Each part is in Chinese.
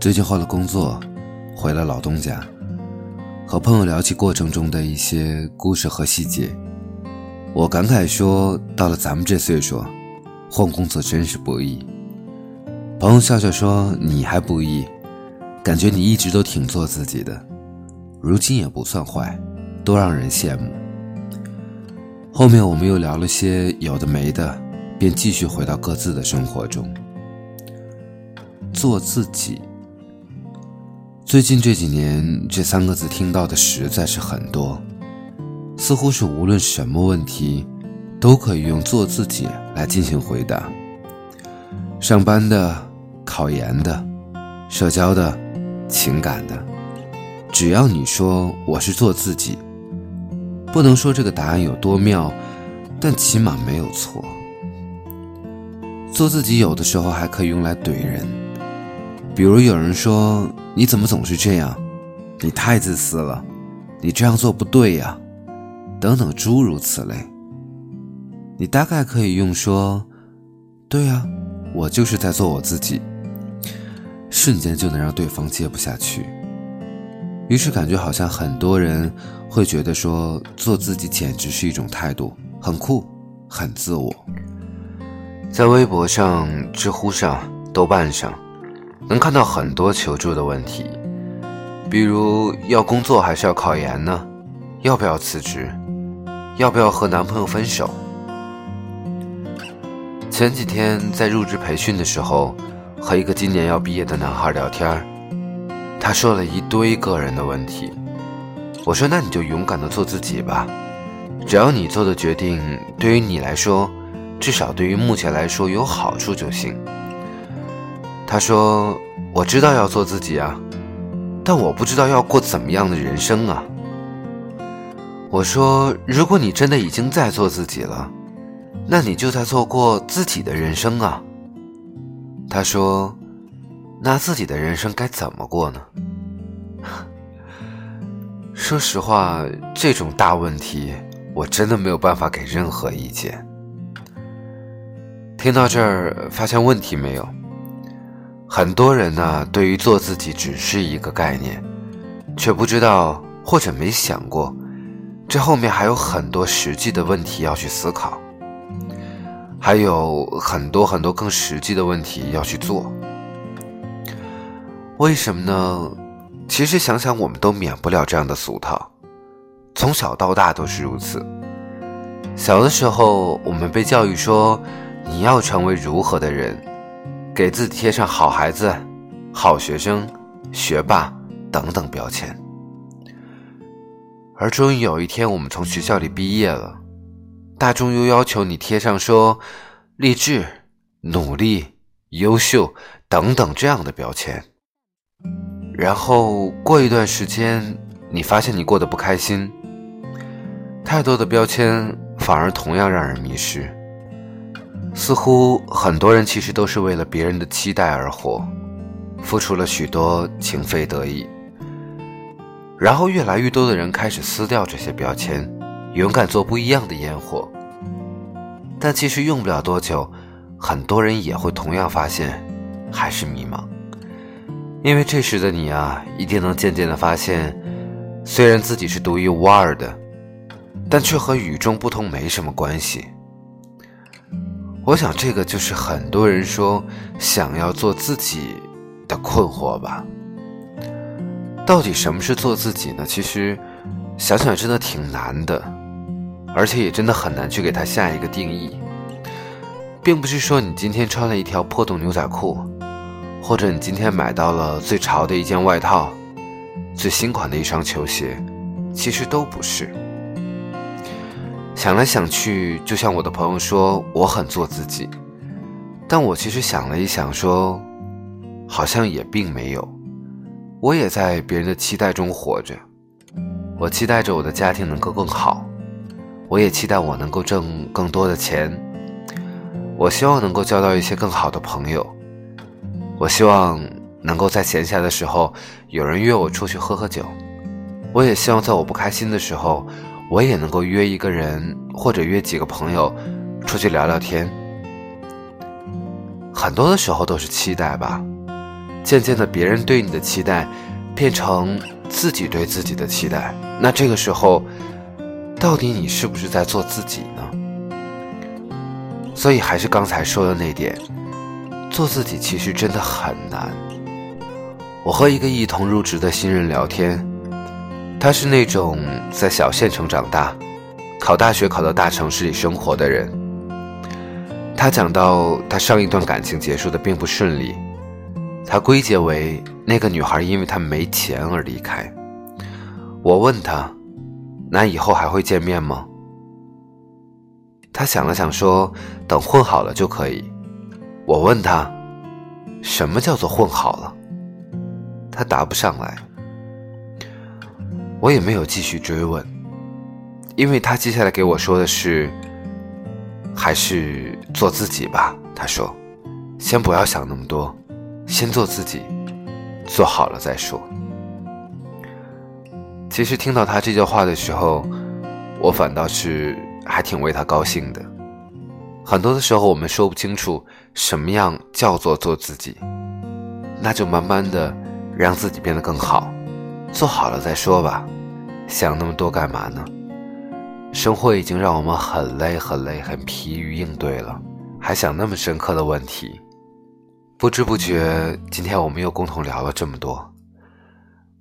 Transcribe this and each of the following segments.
最近换了工作，回了老东家，和朋友聊起过程中的一些故事和细节，我感慨说：“到了咱们这岁数，换工作真是不易。”朋友笑笑说：“你还不易，感觉你一直都挺做自己的，如今也不算坏，多让人羡慕。”后面我们又聊了些有的没的，便继续回到各自的生活中。做自己。最近这几年，这三个字听到的实在是很多，似乎是无论什么问题，都可以用“做自己”来进行回答。上班的、考研的、社交的、情感的，只要你说我是做自己。不能说这个答案有多妙，但起码没有错。做自己有的时候还可以用来怼人，比如有人说你怎么总是这样，你太自私了，你这样做不对呀，等等诸如此类。你大概可以用说，对呀，我就是在做我自己，瞬间就能让对方接不下去。于是感觉好像很多人会觉得说做自己简直是一种态度，很酷，很自我。在微博上、知乎上、豆瓣上，能看到很多求助的问题，比如要工作还是要考研呢？要不要辞职？要不要和男朋友分手？前几天在入职培训的时候，和一个今年要毕业的男孩聊天他说了一堆个人的问题，我说：“那你就勇敢的做自己吧，只要你做的决定对于你来说，至少对于目前来说有好处就行。”他说：“我知道要做自己啊，但我不知道要过怎么样的人生啊。”我说：“如果你真的已经在做自己了，那你就在做过自己的人生啊。”他说。那自己的人生该怎么过呢？说实话，这种大问题，我真的没有办法给任何意见。听到这儿，发现问题没有？很多人呢，对于做自己只是一个概念，却不知道或者没想过，这后面还有很多实际的问题要去思考，还有很多很多更实际的问题要去做。为什么呢？其实想想，我们都免不了这样的俗套，从小到大都是如此。小的时候，我们被教育说你要成为如何的人，给自己贴上好孩子、好学生、学霸等等标签。而终于有一天，我们从学校里毕业了，大众又要求你贴上说励志、努力、优秀等等这样的标签。然后过一段时间，你发现你过得不开心。太多的标签反而同样让人迷失。似乎很多人其实都是为了别人的期待而活，付出了许多情非得已。然后越来越多的人开始撕掉这些标签，勇敢做不一样的烟火。但其实用不了多久，很多人也会同样发现，还是迷茫。因为这时的你啊，一定能渐渐的发现，虽然自己是独一无二的，但却和与众不同没什么关系。我想，这个就是很多人说想要做自己的困惑吧。到底什么是做自己呢？其实想想真的挺难的，而且也真的很难去给它下一个定义，并不是说你今天穿了一条破洞牛仔裤。或者你今天买到了最潮的一件外套，最新款的一双球鞋，其实都不是。想来想去，就像我的朋友说，我很做自己，但我其实想了一想，说，好像也并没有。我也在别人的期待中活着，我期待着我的家庭能够更好，我也期待我能够挣更多的钱，我希望能够交到一些更好的朋友。我希望能够在闲暇的时候有人约我出去喝喝酒，我也希望在我不开心的时候，我也能够约一个人或者约几个朋友出去聊聊天。很多的时候都是期待吧，渐渐的，别人对你的期待变成自己对自己的期待。那这个时候，到底你是不是在做自己呢？所以还是刚才说的那点，做自己其实真的很难。我和一个一同入职的新人聊天，他是那种在小县城长大，考大学考到大城市里生活的人。他讲到他上一段感情结束的并不顺利，他归结为那个女孩因为他没钱而离开。我问他，那以后还会见面吗？他想了想说，等混好了就可以。我问他，什么叫做混好了？他答不上来，我也没有继续追问，因为他接下来给我说的是，还是做自己吧。他说，先不要想那么多，先做自己，做好了再说。其实听到他这句话的时候，我反倒是还挺为他高兴的。很多的时候，我们说不清楚什么样叫做做自己，那就慢慢的。让自己变得更好，做好了再说吧。想那么多干嘛呢？生活已经让我们很累、很累、很疲于应对了，还想那么深刻的问题？不知不觉，今天我们又共同聊了这么多。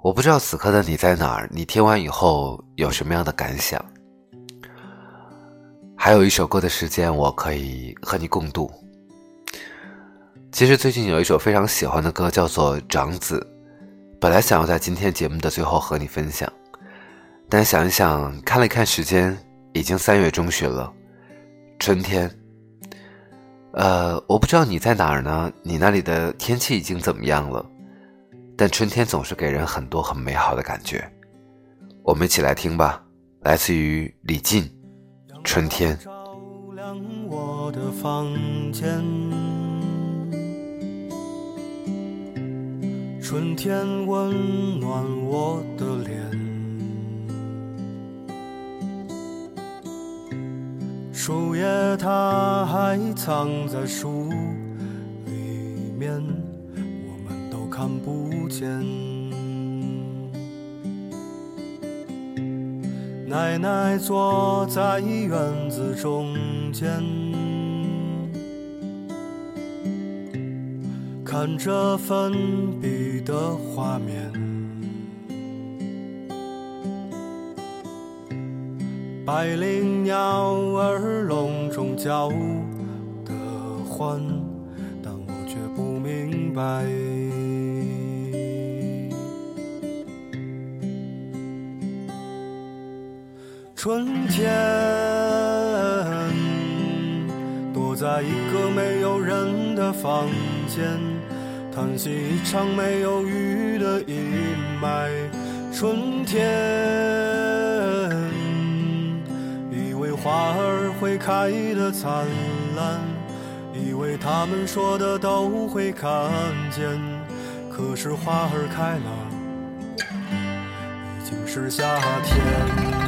我不知道此刻的你在哪儿，你听完以后有什么样的感想？还有一首歌的时间，我可以和你共度。其实最近有一首非常喜欢的歌，叫做《长子》。本来想要在今天节目的最后和你分享，但想一想，看了看时间，已经三月中旬了，春天。呃，我不知道你在哪儿呢？你那里的天气已经怎么样了？但春天总是给人很多很美好的感觉。我们一起来听吧，来自于李静，《春天》。春天温暖我的脸，树叶它还藏在树里面，我们都看不见。奶奶坐在院子中间。看着粉笔的画面，百灵鸟儿笼中叫的欢，但我却不明白。春天在一个没有人的房间。叹息一场没有雨的阴霾，春天，以为花儿会开得灿烂，以为他们说的都会看见，可是花儿开了，已经是夏天。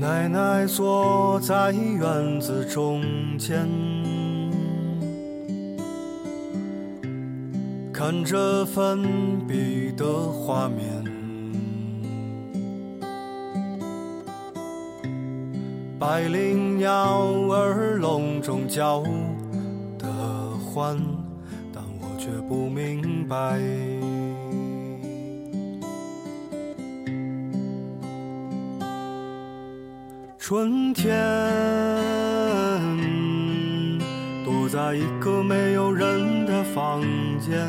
奶奶坐在院子中间，看着粉笔的画面，百灵鸟儿笼中叫的欢，但我却不明白。春天，躲在一个没有人的房间，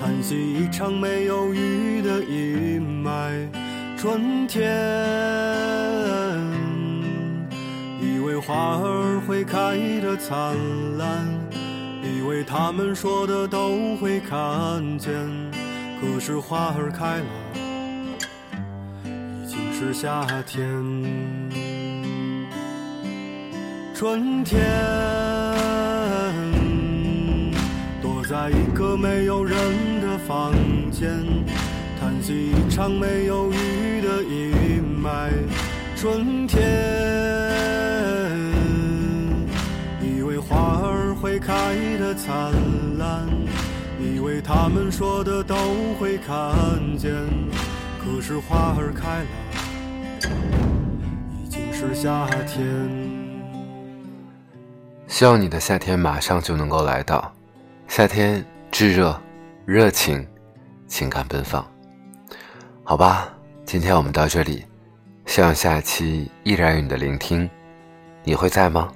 叹息一场没有雨的阴霾。春天，以为花儿会开得灿烂，以为他们说的都会看见，可是花儿开了，已经是夏天。春天，躲在一个没有人的房间，叹息一场没有雨的阴霾。春天，以为花儿会开得灿烂，以为他们说的都会看见，可是花儿开了，已经是夏天。希望你的夏天马上就能够来到，夏天炙热、热情、情感奔放。好吧，今天我们到这里，希望下期依然有你的聆听，你会在吗？